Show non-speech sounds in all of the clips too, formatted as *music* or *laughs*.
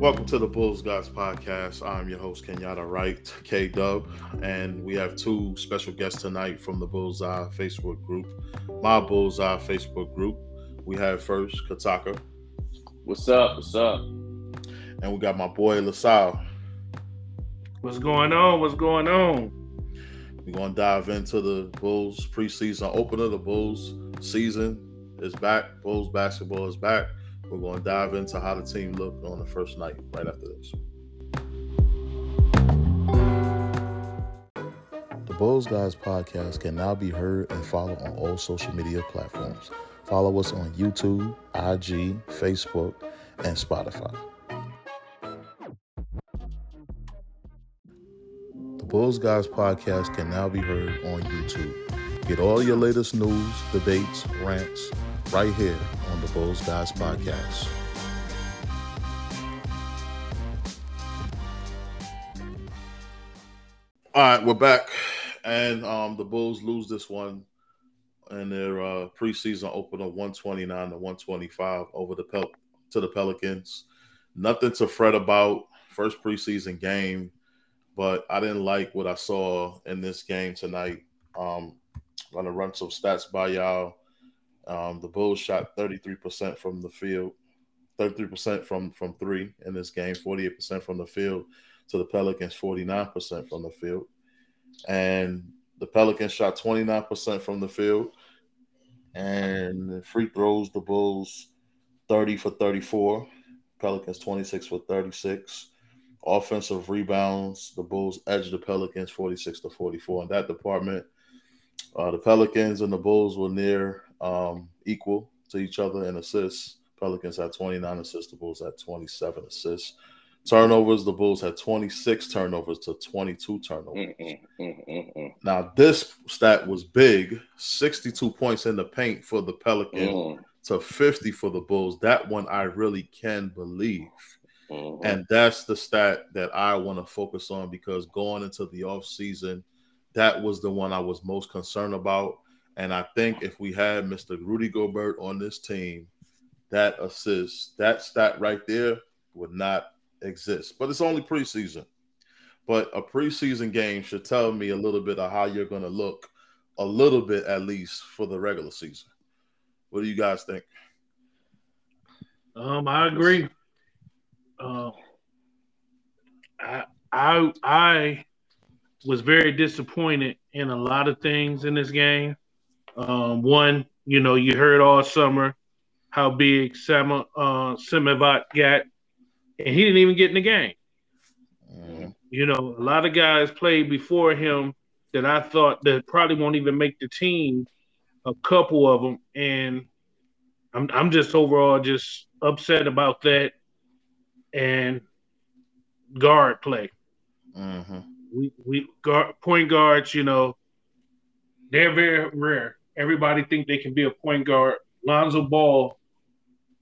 Welcome to the Bulls Guys podcast. I'm your host, Kenyatta Wright, K Dub, and we have two special guests tonight from the Bullseye Facebook group, my Bullseye Facebook group. We have first Kataka. What's up? What's up? And we got my boy LaSalle. What's going on? What's going on? We're going to dive into the Bulls preseason opener. The Bulls season is back. Bulls basketball is back. We're going to dive into how the team looked on the first night right after this. The Bulls Guys podcast can now be heard and followed on all social media platforms. Follow us on YouTube, IG, Facebook, and Spotify. The Bulls Guys podcast can now be heard on YouTube. Get all your latest news, debates, rants right here on the Bulls Guys podcast. All right, we're back, and um, the Bulls lose this one in their uh, preseason opener, one twenty nine to one twenty five over the Pel- to the Pelicans. Nothing to fret about. First preseason game but I didn't like what I saw in this game tonight. Um, I'm gonna run some stats by y'all. Um, the Bulls shot 33% from the field, 33% from from three in this game, 48% from the field. To the Pelicans, 49% from the field, and the Pelicans shot 29% from the field. And free throws, the Bulls 30 for 34, Pelicans 26 for 36 offensive rebounds, the Bulls edged the Pelicans 46 to 44 in that department. Uh, the Pelicans and the Bulls were near um, equal to each other in assists. Pelicans had 29 assists, the Bulls had 27 assists. Turnovers, the Bulls had 26 turnovers to 22 turnovers. now, this stat was big 62 points in the paint for the Pelicans mm. to 50 for the Bulls. That one I really can believe. Mm-hmm. And that's the stat that I want to focus on because going into the off season, that was the one I was most concerned about. And I think if we had Mr. Rudy Gobert on this team, that assist, that stat right there would not exist. But it's only preseason. But a preseason game should tell me a little bit of how you're going to look, a little bit at least for the regular season. What do you guys think? Um, I agree. Uh, I, I I was very disappointed in a lot of things in this game. Um, one, you know, you heard all summer how big Sam uh, Samavat got, and he didn't even get in the game. Mm-hmm. You know, a lot of guys played before him that I thought that probably won't even make the team. A couple of them, and I'm I'm just overall just upset about that and guard play. Mm-hmm. We we guard, point guards, you know, they're very rare. Everybody think they can be a point guard. Lonzo Ball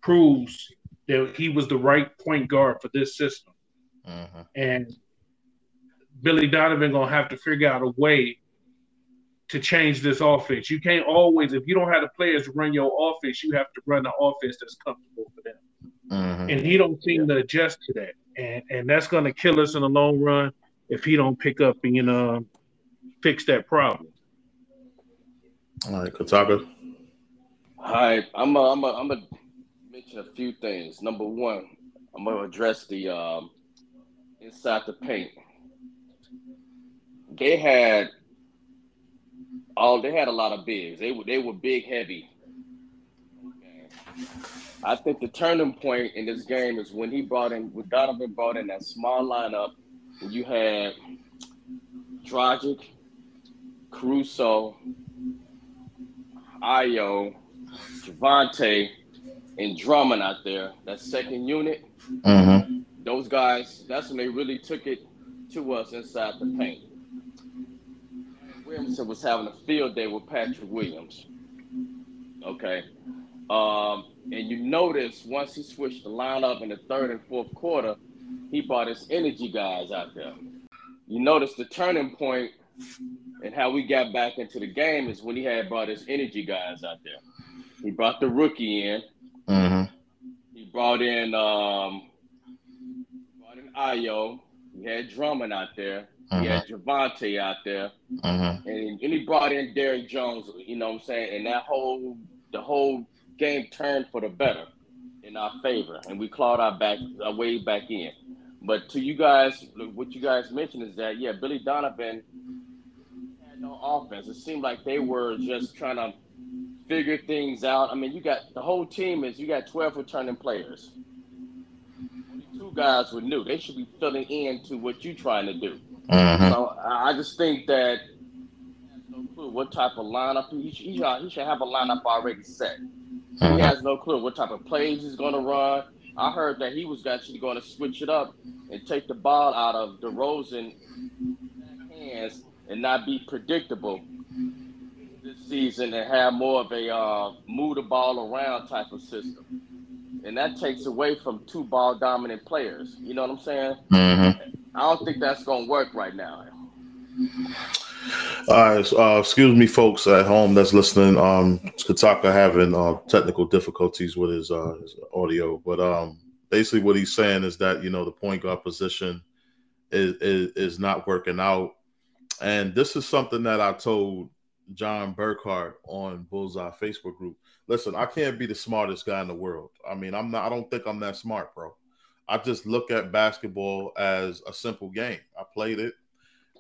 proves that he was the right point guard for this system, mm-hmm. and Billy Donovan gonna have to figure out a way to change this offense. You can't always, if you don't have the players to run your offense, you have to run the offense that's comfortable for them. Mm-hmm. And he don't seem to adjust to that. And and that's gonna kill us in the long run if he don't pick up and you know fix that problem. All right, Kataka. Hi, I'm a, I'm a, I'm mention a few things. Number one, I'm gonna address the um, inside the paint. They had all they had a lot of bigs. They were they were big heavy. I think the turning point in this game is when he brought in, when Donovan brought in that small lineup. You had Dragic, Caruso, Ayo, Javonte, and Drummond out there. That second unit. Mm-hmm. Those guys, that's when they really took it to us inside the paint. Williamson was having a field day with Patrick Williams. Okay. Um, and you notice once he switched the lineup in the third and fourth quarter, he brought his energy guys out there. You notice the turning point and how we got back into the game is when he had brought his energy guys out there. He brought the rookie in. Mm-hmm. He brought in um, Ayo, he had Drummond out there, he had Mm-hmm. Javonte out there, Mhm. and, and he brought in Derrick Jones. You know what I'm saying? And that whole the whole game turned for the better in our favor, and we clawed our back our way back in. But to you guys, what you guys mentioned is that yeah, Billy Donovan had no offense. It seemed like they were just trying to figure things out. I mean, you got the whole team is you got 12 returning players. Two guys were new. They should be filling in to what you're trying to do. Mhm. So I just think that no clue what type of lineup he should, he should, have a lineup already set. He Mhm. has no clue what type of plays he's going to run. I heard that he was actually going to switch it up and take the ball out of DeRozan hands and not be predictable this season and have more of a uh, move the ball around type of system. And that takes away from two ball dominant players. You know what I'm saying? Mhm. I don't think that's going to work right now. All right, so, uh, excuse me, folks at home that's listening. Um, Kataka having uh, technical difficulties with his, uh, his audio, but um, basically what he's saying is that you know the point guard position is, is is not working out, and this is something that I told John Burkhart on Bullseye Facebook group. Listen, I can't be the smartest guy in the world. I mean, I'm not. I don't think I'm that smart, bro. I just look at basketball as a simple game. I played it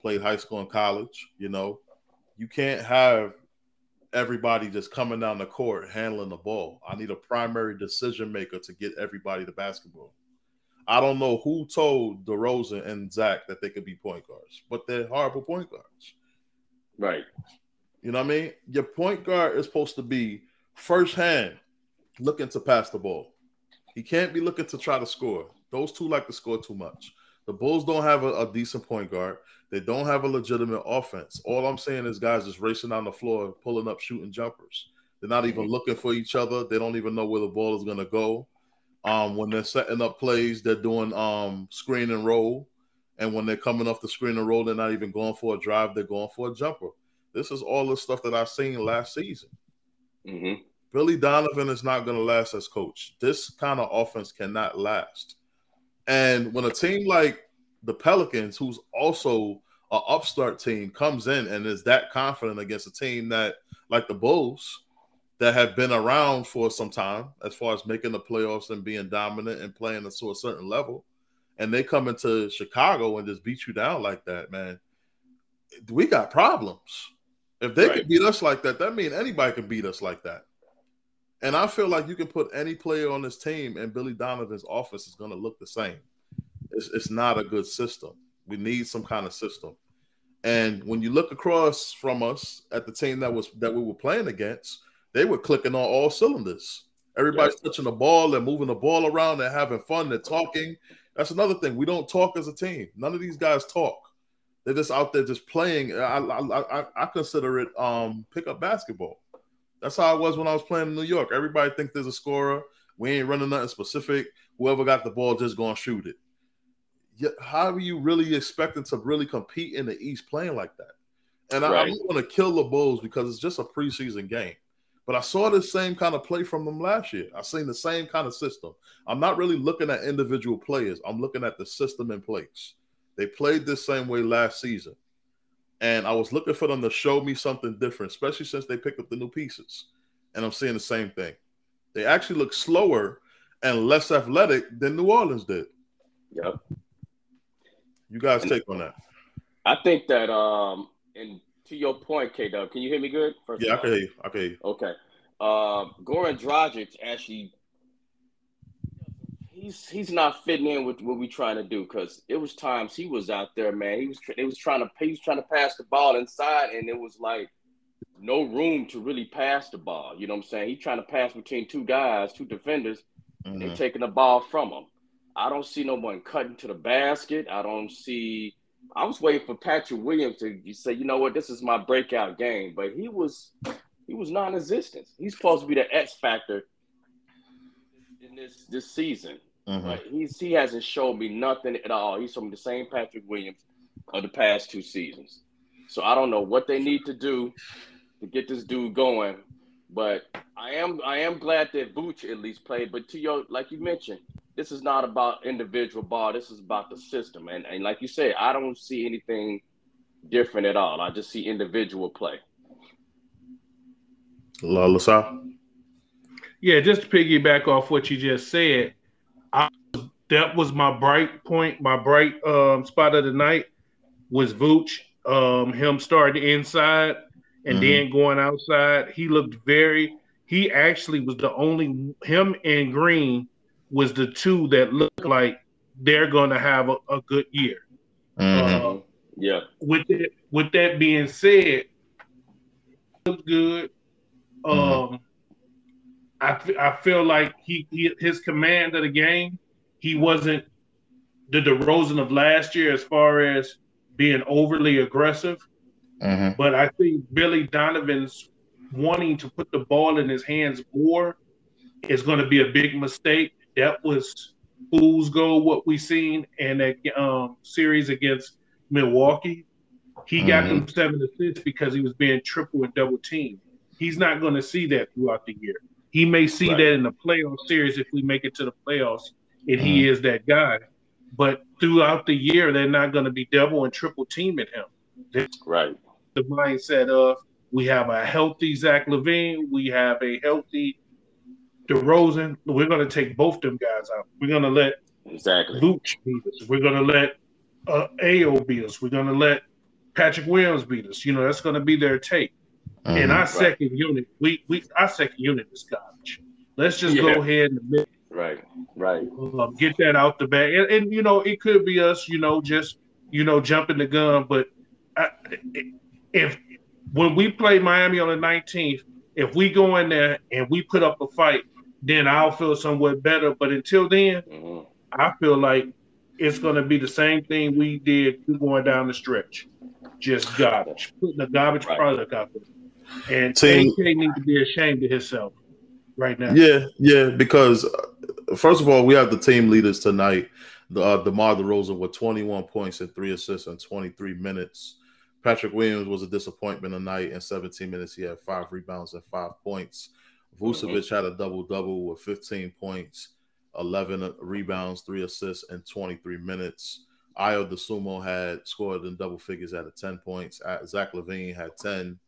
played high school and college, you know, you can't have everybody just coming down the court handling the ball. I need a primary decision maker to get everybody the basketball. I don't know who told DeRozan and Zach that they could be point guards, but they're horrible point guards. Right. You know what I mean? Your point guard is supposed to be firsthand looking to pass the ball. He can't be looking to try to score. Those two like to score too much. The Bulls don't have a, a decent point guard. They don't have a legitimate offense. All I'm saying is guys just racing down the floor, pulling up, shooting jumpers. They're not even mm-hmm. looking for each other. They don't even know where the ball is going to go. Um, when they're setting up plays, they're doing um, screen and roll. And when they're coming off the screen and roll, they're not even going for a drive. They're going for a jumper. This is all the stuff that I've seen last season. Mm-hmm. Billy Donovan is not going to last as coach. This kind of offense cannot last. And when a team like the Pelicans, who's also an upstart team, comes in and is that confident against a team that, like the Bulls, that have been around for some time as far as making the playoffs and being dominant and playing to a certain level, and they come into Chicago and just beat you down like that, man, we got problems. If they Right. can beat us like that, that means anybody can beat us like that. And I feel like you can put any player on this team, and Billy Donovan's office is going to look the same. It's, it's not a good system. We need some kind of system. And when you look across from us at the team that was that we were playing against, they were clicking on all cylinders. Everybody's touching the ball, they're moving the ball around, they're having fun, they're talking. That's another thing. We don't talk as a team. None of these guys talk. They're just out there just playing. I I, I, I consider it um pickup basketball. That's how it was when I was playing in New York. Everybody thinks there's a scorer. We ain't running nothing specific. Whoever got the ball just gonna shoot it. Yeah, how are you really expecting to really compete in the East playing like that? And I, I Right. don't want to kill the Bulls because it's just a preseason game. But I saw the same kind of play from them last year. I seen the same kind of system. I'm not really looking at individual players. I'm looking at the system in place. They played this same way last season. And I was looking for them to show me something different, especially since they picked up the new pieces. And I'm seeing the same thing. They actually look slower and less athletic than New Orleans did. Yep. You guys take on that. I think that um and to your point, K Dub, can you hear me good? First Yeah, I can hear you. I can hear you. Okay. Um Goran Dragic actually he's he's not fitting in with what we're trying to do because it was times he was out there, man. He was it was trying to he was trying to pass the ball inside, and it was like no room to really pass the ball. You know what I'm saying? He's trying to pass between two guys, two defenders, and they're taking the ball from him. I don't see no one cutting to the basket. I don't see. I was waiting for Patrick Williams to say, you know what, this is my breakout game, but he was he was non-existent. He's supposed to be the X factor in this this season, Mhm. but he's he hasn't showed me nothing at all. He's from the same Patrick Williams of the past two seasons. So I don't know what they need to do to get this dude going, but I am I am glad that Vooch at least played. But to your like you mentioned, this is not about individual ball. This is about the system. And and like you said, I don't see anything different at all. I just see individual play. La LaSalle? Yeah, just to piggyback off what you just said, I, that was my bright point, my bright um, spot of the night was Vooch. Um, him starting inside and mm-hmm. then going outside. He looked very. He actually was the only him and Green was the two that look like they're going to have a, a, good year. Mm-hmm. Uh, yeah. With that, with that being said, look good. Mm-hmm. Um, I I feel like he, he his command of the game, he wasn't the DeRozan of last year as far as being overly aggressive. Mm-hmm. But I think Billy Donovan's wanting to put the ball in his hands more is going to be a big mistake. That was fool's goal what we seen in that um, series against Milwaukee. He mm-hmm. got them seven assists because he was being triple and double teamed. He's not going to see that throughout the year. He may see right. that in the playoff series if we make it to the playoffs, and mm-hmm. he is that guy. But throughout the year, they're not going to be double and triple teaming him. They're right. The mindset of we have a healthy Zach LaVine, we have a healthy DeRozan. We're going to take both them guys out. We're going to let exactly Vooch beat us. We're going to let uh, Ayo beat us. We're going to let Patrick Williams beat us. You know, that's going to be their take. Mm-hmm. And our right. second unit, we we our second unit is garbage. Let's just yeah. go ahead and admit Right, right. Um, get that out the bag, and, and, you know it could be us, you know, just you know jumping the gun. But I, if when we play Miami on the 19th, if we go in there and we put up a fight, then I'll feel somewhat better. But until then, mm-hmm. I feel like it's going to be the same thing we did going down the stretch, just garbage, putting a garbage right. product out there. And Team, AK needs to be ashamed of himself right now. Yeah, yeah, because uh, first of all, we have the team leaders tonight. The uh, DeMar DeRozan with 21 points and three assists in 23 minutes. Patrick Williams was a disappointment tonight. In 17 minutes, he had five rebounds and five points. Vucevic mm-hmm. had a double double with 15 points, 11 rebounds, three assists in 23 minutes. Ayo Dosunmu had scored in double figures at 10 points. Zach LaVine had 10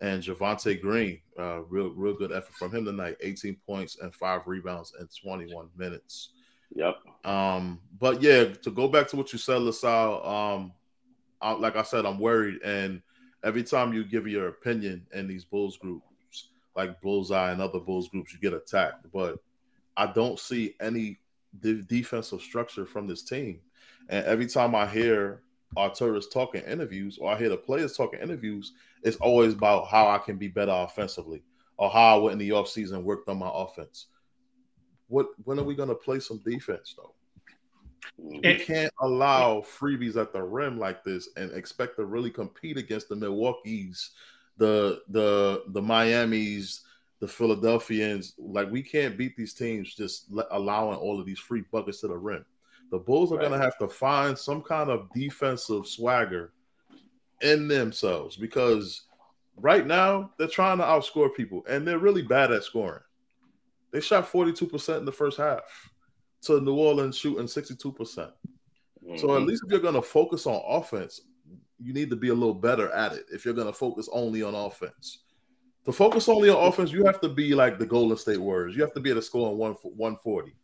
and Javonte Green, uh, real real good effort from him tonight. 18 points and five rebounds in 21 minutes. Yep. Um, but yeah, to go back to what you said, LaSalle, um, I, like I said, I'm worried. And every time you give your opinion in these Bulls groups, like Bullseye and other Bulls groups, you get attacked. But I don't see any de- defensive structure from this team. And every time I hear Arturas talking interviews or I hear the players talking interviews, it's always about how I can be better offensively or how I went in the offseason worked on my offense. What when are we gonna play some defense though? We can't allow freebies at the rim like this and expect to really compete against the Milwaukee's, the the the Miami's, the Philadelphians. Like we can't beat these teams just allowing all of these free buckets to the rim. The Bulls are right. going to have to find some kind of defensive swagger in themselves because right now they're trying to outscore people and they're really bad at scoring. They shot 42% in the first half to New Orleans shooting 62%. mm-hmm. So at mm-hmm. least if you're going to focus on offense, you need to be a little better at it if you're going to focus only on offense. To focus only on offense, you have to be like the Golden State Warriors. You have to be able to score on 140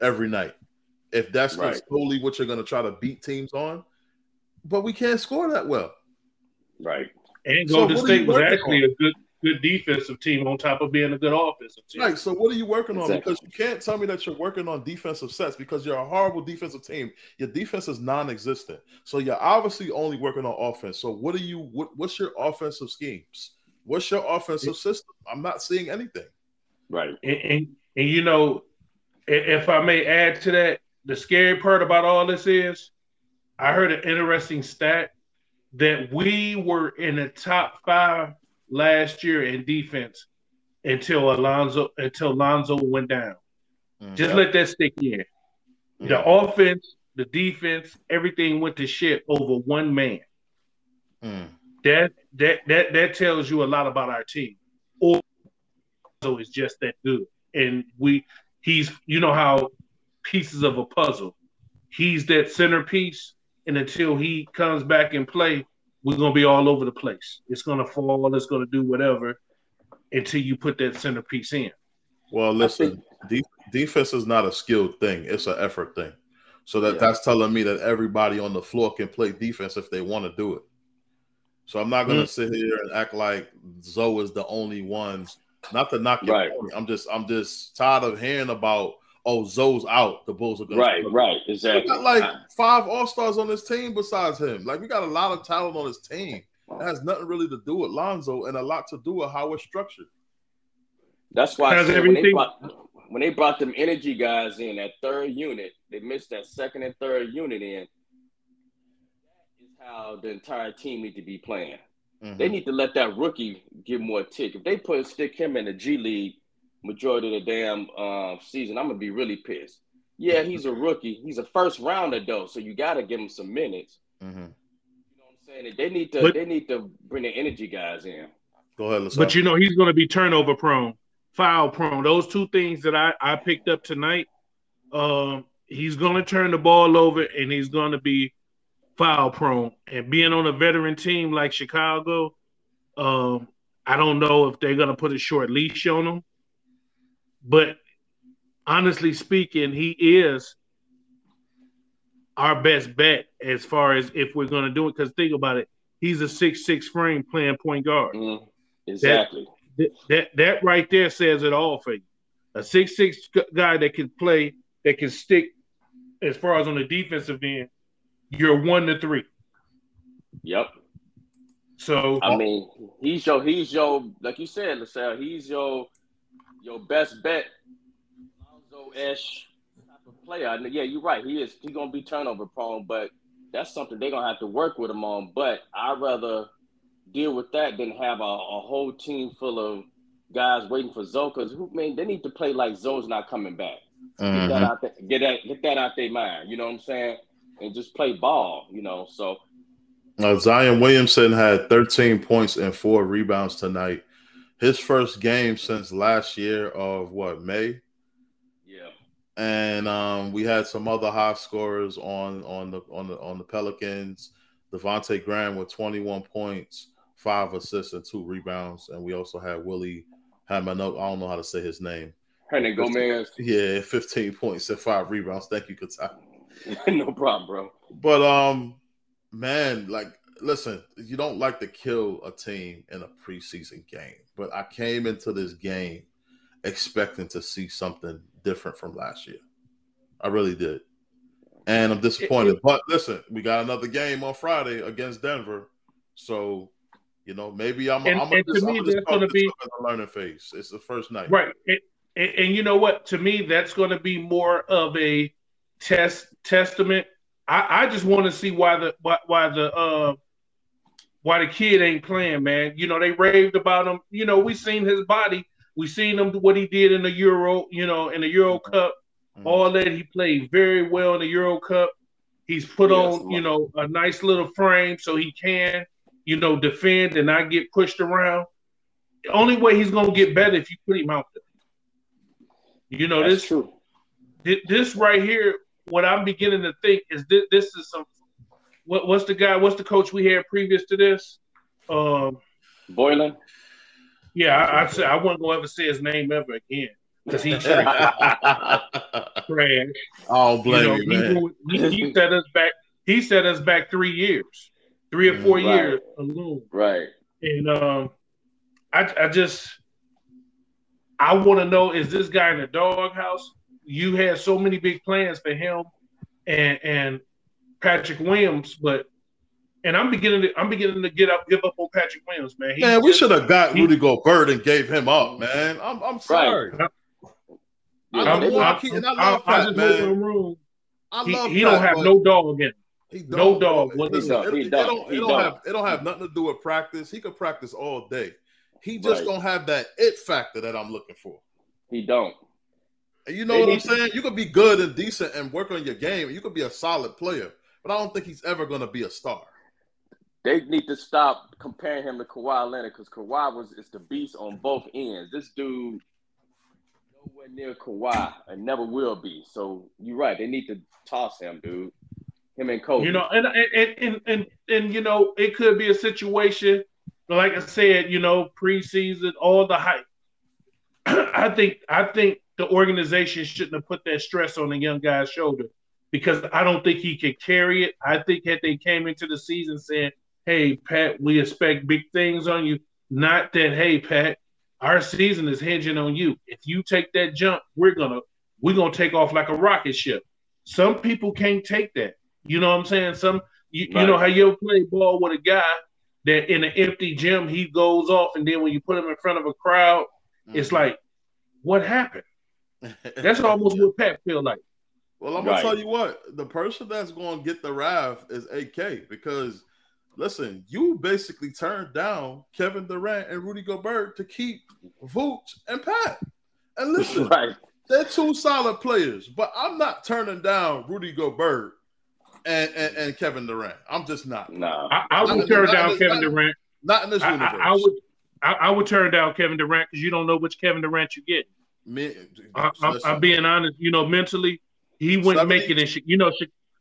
every night. If that's right. solely what you're going to try to beat teams on, but we can't score that well. Right. And Golden so State was actually on? a good good defensive team on top of being a good offensive team. Right. So what are you working on? Because you can't tell me that you're working on defensive sets because you're a horrible defensive team. Your defense is non-existent. So you're obviously only working on offense. So what are you what, what's your offensive schemes? What's your offensive system? I'm not seeing anything. Right. And, and, and you know, if I may add to that, the scary part about all this is I heard an interesting stat that we were in the top five last year in defense until Alonzo until Alonzo went down. Mm-hmm. Just let that stick in. Mm-hmm. The offense, the defense, everything went to shit over one man. Mm. That that that that tells you a lot about our team. Or so is just that good. And we he's you know how pieces of a puzzle. He's that centerpiece, and until he comes back and play, we're gonna be all over the place. It's gonna fall. It's gonna do whatever until you put that centerpiece in. Well, listen, de- defense is not a skilled thing; it's an effort thing. So that Yeah. that's telling me that everybody on the floor can play defense if they want to do it. So I'm not going to Mm. sit here and act like Zoe is the only one. Not to knock your Right. point. I'm just I'm just tired of hearing about oh Zoe's out. The Bulls are going Right, right, exactly. We exactly. got like five All Stars on this team besides him. Like we got a lot of talent on this team. It has nothing really to do with Lonzo and a lot to do with how it's structured. That's why I Has said when they, brought, when they brought them energy guys in, that third unit, they missed that second and third unit in. That is how the entire team need to be playing. Mhm. They need to let that rookie get more tick. If they put stick him in the G League majority of the damn uh, season, I'm gonna be really pissed. Yeah, he's a rookie. He's a first rounder though, so you got to give him some minutes. Mhm. You know what I'm saying? They need to But- they need to bring the energy guys in. Go ahead, let's But you know he's going to be turnover prone, foul prone. Those two things that I I picked up tonight. Um, he's going to turn the ball over and he's going to be foul prone. And being on a veteran team like Chicago, um, I don't know if they're going to put a short leash on him. But honestly speaking, he is our best bet as far as if we're going to do it. Because think about it, he's a six six frame playing point guard Mhm. Exactly. that that that right there says it all for you. A six six guy that can play, that can stick, as far as on the defensive end, you're one to three. Yep. So I mean, he's your he's your like you said, LaSalle, he's your your best bet. Lonzo Esh type of player. Yeah, you're right. He is he's gonna be turnover prone, but that's something they're gonna have to work with him on. But I'd rather deal with that than have a, a whole team full of guys waiting for Zoe. Because who man, they need to play like Zoe's not coming back. Get that Mhm. out there, get that get that out their mind. You know what I'm saying? And just play ball. You know, so Uh, Zion Williamson had 13 points and four rebounds tonight. His first game since last year of what May, yeah. and um, we had some other high scorers on on the on the on the Pelicans. Devonte' Graham with 21 points, five assists, and two rebounds, and we also had Willie Hamano. I don't know how to say his name. Hernan Gomez. Yeah, 15 points and five rebounds. Thank you, Katai. *laughs* no problem, bro. But um, man, like, listen, you don't like to kill a team in a preseason game, but I came into this game expecting to see something different from last year. I really did, and I'm disappointed. But listen, we got another game on Friday against Denver, so you know maybe I'm. And- I'm and to me, that's gonna be- a learning phase. It's the first night, right, and, and, and you know what? To me, that's going to be more of a test testament. I, I just want to see why the why, why the uh why the kid ain't playing, man. You know they raved about him. You know we seen his body. We seen him what he did in the Euro. You know in the Euro Cup. Mhm. all that he played very well in the Euro Cup. He's put Yes, on, you know, a nice little frame so he can, you know, defend and not get pushed around. The only way he's gonna get better if you put him out there. You know, That's this true. this right here, what I'm beginning to think is this, this is some what, what's the guy, what's the coach we had previous to this? Um, Boylen. yeah, I, I said I wouldn't gonna ever say his name ever again because he's *laughs* trash. I don't blame you know, you, he, man. he, he set us back. He set us back three years, three or four Right. years alone. Right. And um, I, I just, I want to know: is this guy in the doghouse? You had so many big plans for him and and Patrick Williams, but and I'm beginning to I'm beginning to get up give up on Patrick Williams, man. He Man, we should have got he- Rudy Gobert and gave him up, man. I'm, I'm sorry. Yeah, I I'm, love they- Milwaukee, and I love I, Pat, just man. look in the room. I He, love he Pat, don't have no dog in him. he no don't. dog. Listen, He don't. it, He it don't. don't, it don't don't. have it don't have nothing to do with practice. He could practice all day. He just Right. don't have that it factor that I'm looking for. He don't. And you know They what I'm need to- saying? You could be good and decent and work on your game. You could be a solid player, but I don't think he's ever going to be a star. They need to stop comparing him to Kawhi Leonard because Kawhi was is the beast on both ends. This dude, no way near Kawhi and never will be. So you're right. They need to toss him, dude. Him and Kobe. You know, and and and and, and you know, it could be a situation, like I said, you know, preseason, all the hype. *clears throat* I think I think the organization shouldn't have put that stress on the young guy's shoulder because I don't think he could carry it. I think that they came into the season saying, "Hey, Pat, we expect big things on you." Not that, "Hey, Pat, our season is hinging on you. If you take that jump, we're gonna we're gonna take off like a rocket ship." Some people can't take that. You know what I'm saying? Some you, right. you know how you play ball with a guy that in an empty gym he goes off, and then when you put him in front of a crowd, mm-hmm. it's like, what happened? That's almost *laughs* what Pat feel like. Well, I'm gonna right. tell you what, the person that's gonna get the wrath is AK because listen, you basically turned down Kevin Durant and Rudy Gobert to keep Vooch and Pat. And *laughs* listen, right. they're two solid players, but I'm not turning down Rudy Gobert and, and, and Kevin Durant. I'm just not. No, I, I would turn down this, Kevin not, Durant. Not in this I, universe. I, I would. I, would turn down Kevin Durant because you don't know which Kevin Durant you get. Me, I, am being honest. You know, mentally, he wouldn't make it in. You know,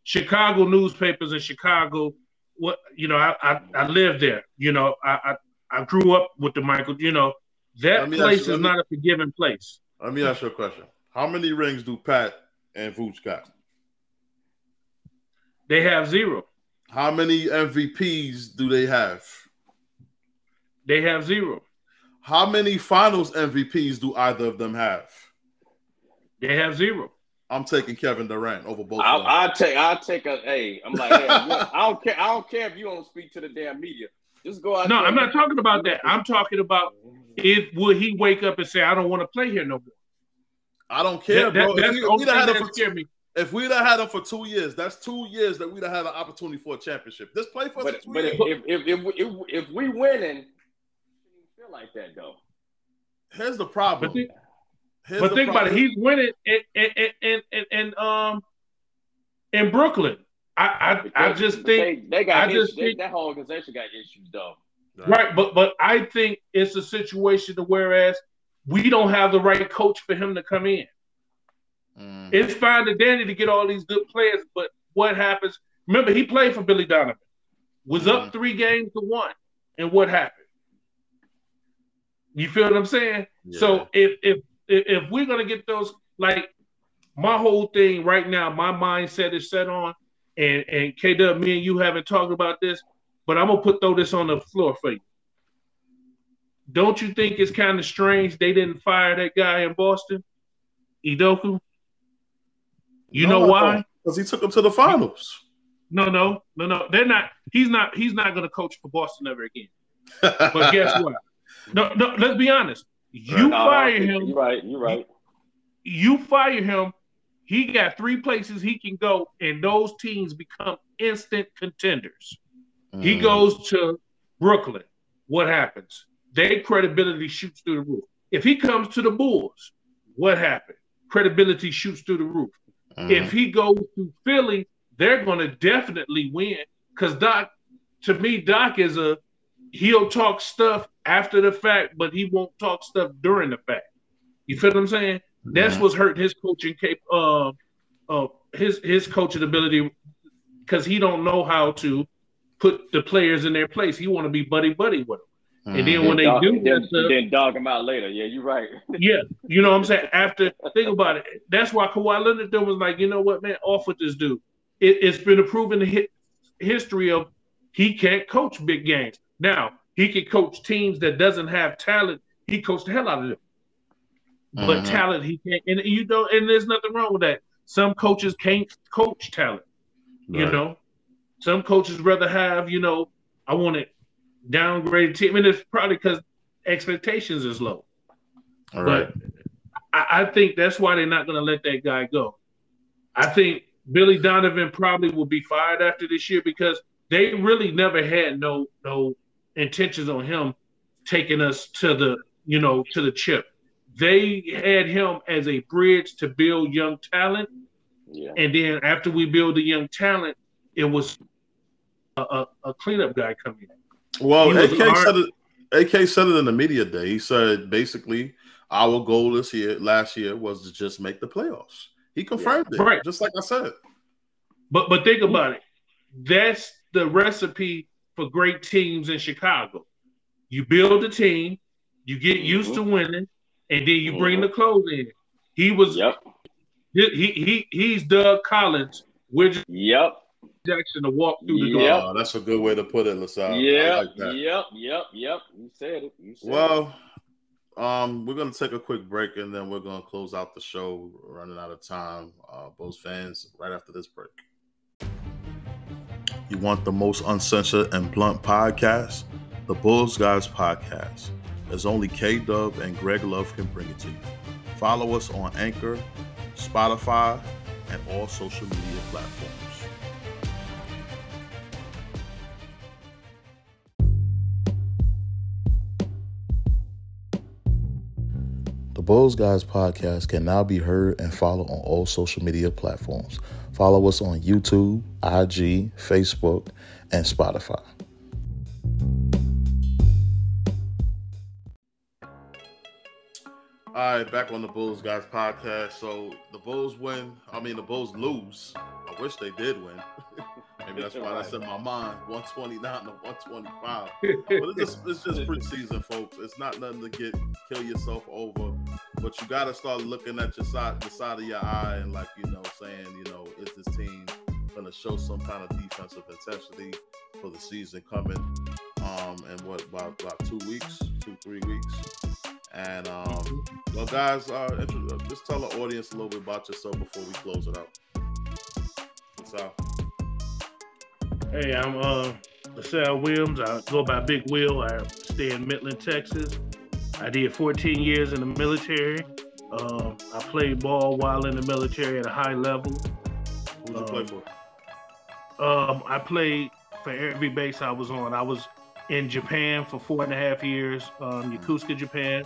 Chicago newspapers in Chicago. What you know, I I, I lived there. You know, I, I, I grew up with the Michael. You know, that place you, is me, not a forgiving place. Let me ask you a question: How many rings do Pat and Vooch got? They have zero. How many MVPs do they have? They have zero. How many finals MVPs do either of them have? They have zero. I'm taking Kevin Durant over both. I'll, I'll take. I'll take a. Hey, I'm like, hey, I don't care. I don't care if you don't speak to the damn media. Just go out. No, I'm not talking about that. I'm talking about if would he wake up and say, "I don't want to play here no more." I don't care, that, bro. That, if, we, we'd have had him for, me. if we'd have had him for two years, that's two years that we'd have had an opportunity for a championship. Just play for but, but if, if, if, if, if, if we winning, feel like that though. Here's the problem. But, Here's but think problem. about it. He's winning in in, in, in um in Brooklyn. I I, I just think they, they got I issues. just think, that whole organization got issues though. Right. right, but but I think it's a situation to whereas we don't have the right coach for him to come in. Mm. It's fine to Danny to get all these good players, but what happens? Remember, he played for Billy Donovan, was mm. up three games to one, and what happened? You feel what I'm saying? Yeah. So if if if we're gonna get those, like my whole thing right now, my mindset is set on, and and K Dub, me and you haven't talked about this, but I'm gonna put throw this on the floor for you. Don't you think it's kind of strange they didn't fire that guy in Boston, Udoka? You no, know why? Because he took them to the finals. No, no, no, no. They're not. He's not. He's not going to coach for Boston ever again. But guess *laughs* what? No, no. Let's be honest. You no, fire him. You're right. You're right. You fire him. He got three places he can go, and those teams become instant contenders. Mm. He goes to Brooklyn. What happens? Their credibility shoots through the roof. If he comes to the Bulls, what happened? Credibility shoots through the roof. Mm. If he goes to Philly, they're going to definitely win because Doc, to me, Doc is a he'll talk stuff after the fact, but he won't talk stuff during the fact. You feel what I'm saying? That's what's hurting his coaching cap uh, uh his his coaching ability because he don't know how to put the players in their place. He want to be buddy buddy with them. Mm-hmm. And then when they dog, do then, stuff, then dog him out later. Yeah, you're right. *laughs* yeah, you know what I'm saying. After think about it, that's why Kawhi Leonard was like, you know what, man, off with this dude. It, has been a proven hit, history of he can't coach big games. Now he can coach teams that doesn't have talent. He coached the hell out of them. Mm-hmm. But talent, he can't. And you know, and there's nothing wrong with that. Some coaches can't coach talent. Right. You know, some coaches rather have, you know, I want to downgrade team, and it's probably because expectations is low. All right. But I, I think that's why they're not going to let that guy go. I think Billy Donovan probably will be fired after this year because they really never had no no intentions on him taking us to the you know to the chip. They had him as a bridge to build young talent, yeah. and then after we build the young talent, it was a, a, a cleanup guy coming in. Well, AK said it. AK said it in the media day. He said basically, our goal this year, last year, was to just make the playoffs. He confirmed yeah. it, right. just like I said. But but think about it. That's the recipe for great teams in Chicago. You build a team, you get mm-hmm. used to winning, and then you mm-hmm. bring the clothes in. He was yep. He he he's Doug Collins. We're just yep. Jackson to walk through the yep. door. Oh, that's a good way to put it, LaSalle. Yeah, like yep, yep, yep. You said it. You said well, it. um, we're gonna take a quick break and then we're gonna close out the show. We're running out of time. Uh, Bulls fans, right after this break. You want the most uncensored and blunt podcast? The Bulls Guys Podcast. As only K Dub and Greg Love can bring it to you. Follow us on Anchor, Spotify, and all social media platforms. Bulls Guys podcast can now be heard and followed on all social media platforms. Follow us on YouTube, IG, Facebook, and Spotify. All right, back on the Bulls Guys podcast. So the Bulls win. I mean, the Bulls lose. I wish they did win. *laughs* Maybe that's why that's in my mind. 129 to 125. *laughs* but it's just, it's just preseason, folks. It's not nothing to get kill yourself over. But you got to start looking at your side, the side of your eye, and like you know, saying, you know, is this team going to show some kind of defensive intensity for the season coming? Um, and what about about two weeks, two three weeks? And um, well, guys, uh, just tell the audience a little bit about yourself before we close it out. What's up? Hey, I'm uh, LaSalle Williams. I go by Big Will. I stay in Midland, Texas. I did 14 years in the military. Um, I played ball while in the military at a high level. Who did you play for? Um, I played for every base I was on. I was in Japan for four and a half years, um, Yokosuka, Japan.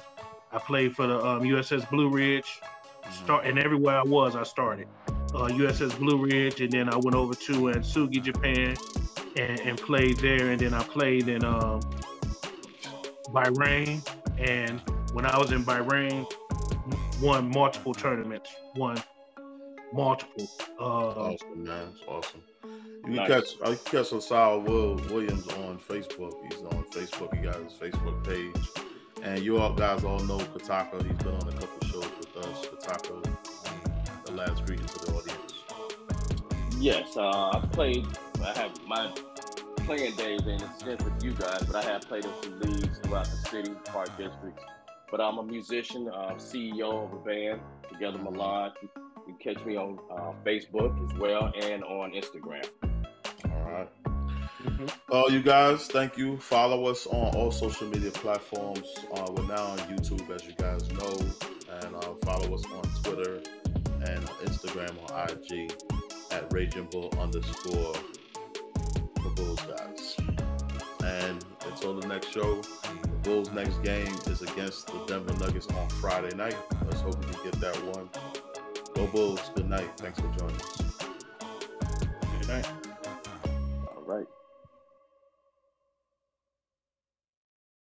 I played for the um, USS Blue Ridge. Mm-hmm. Start and everywhere I was, I started. Uh, USS Blue Ridge, and then I went over to Atsugi, Japan, and, and played there. And then I played in um, Bahrain, and when I was in Bahrain, won multiple tournaments. Won multiple. Uh, awesome, man. That's awesome. You can nice. catch I can catch LaSalle Will Williams on Facebook. He's on Facebook. He got his Facebook page. And you all guys all know Kataka. He's been on a couple shows with us. Kataka, the last greeting to the audience. Yes, uh, I played. I have my playing days ain't extent with you guys, but I have played in some leagues throughout the city, park districts. But I'm a musician, uh, CEO of a band, Together Milan. You, you catch me on uh, Facebook as well and on Instagram. All right. Mm-hmm. Uh, you guys, thank you. Follow us on all social media platforms. Uh, we're now on YouTube, as you guys know, and uh, follow us on Twitter and Instagram or IG at Raging Bull underscore the Bulls guys. And until the next show, the Bulls' next game is against the Denver Nuggets on Friday night. Let's hope we can get that one. Go Bulls. Good night. Thanks for joining us. Good night. All right.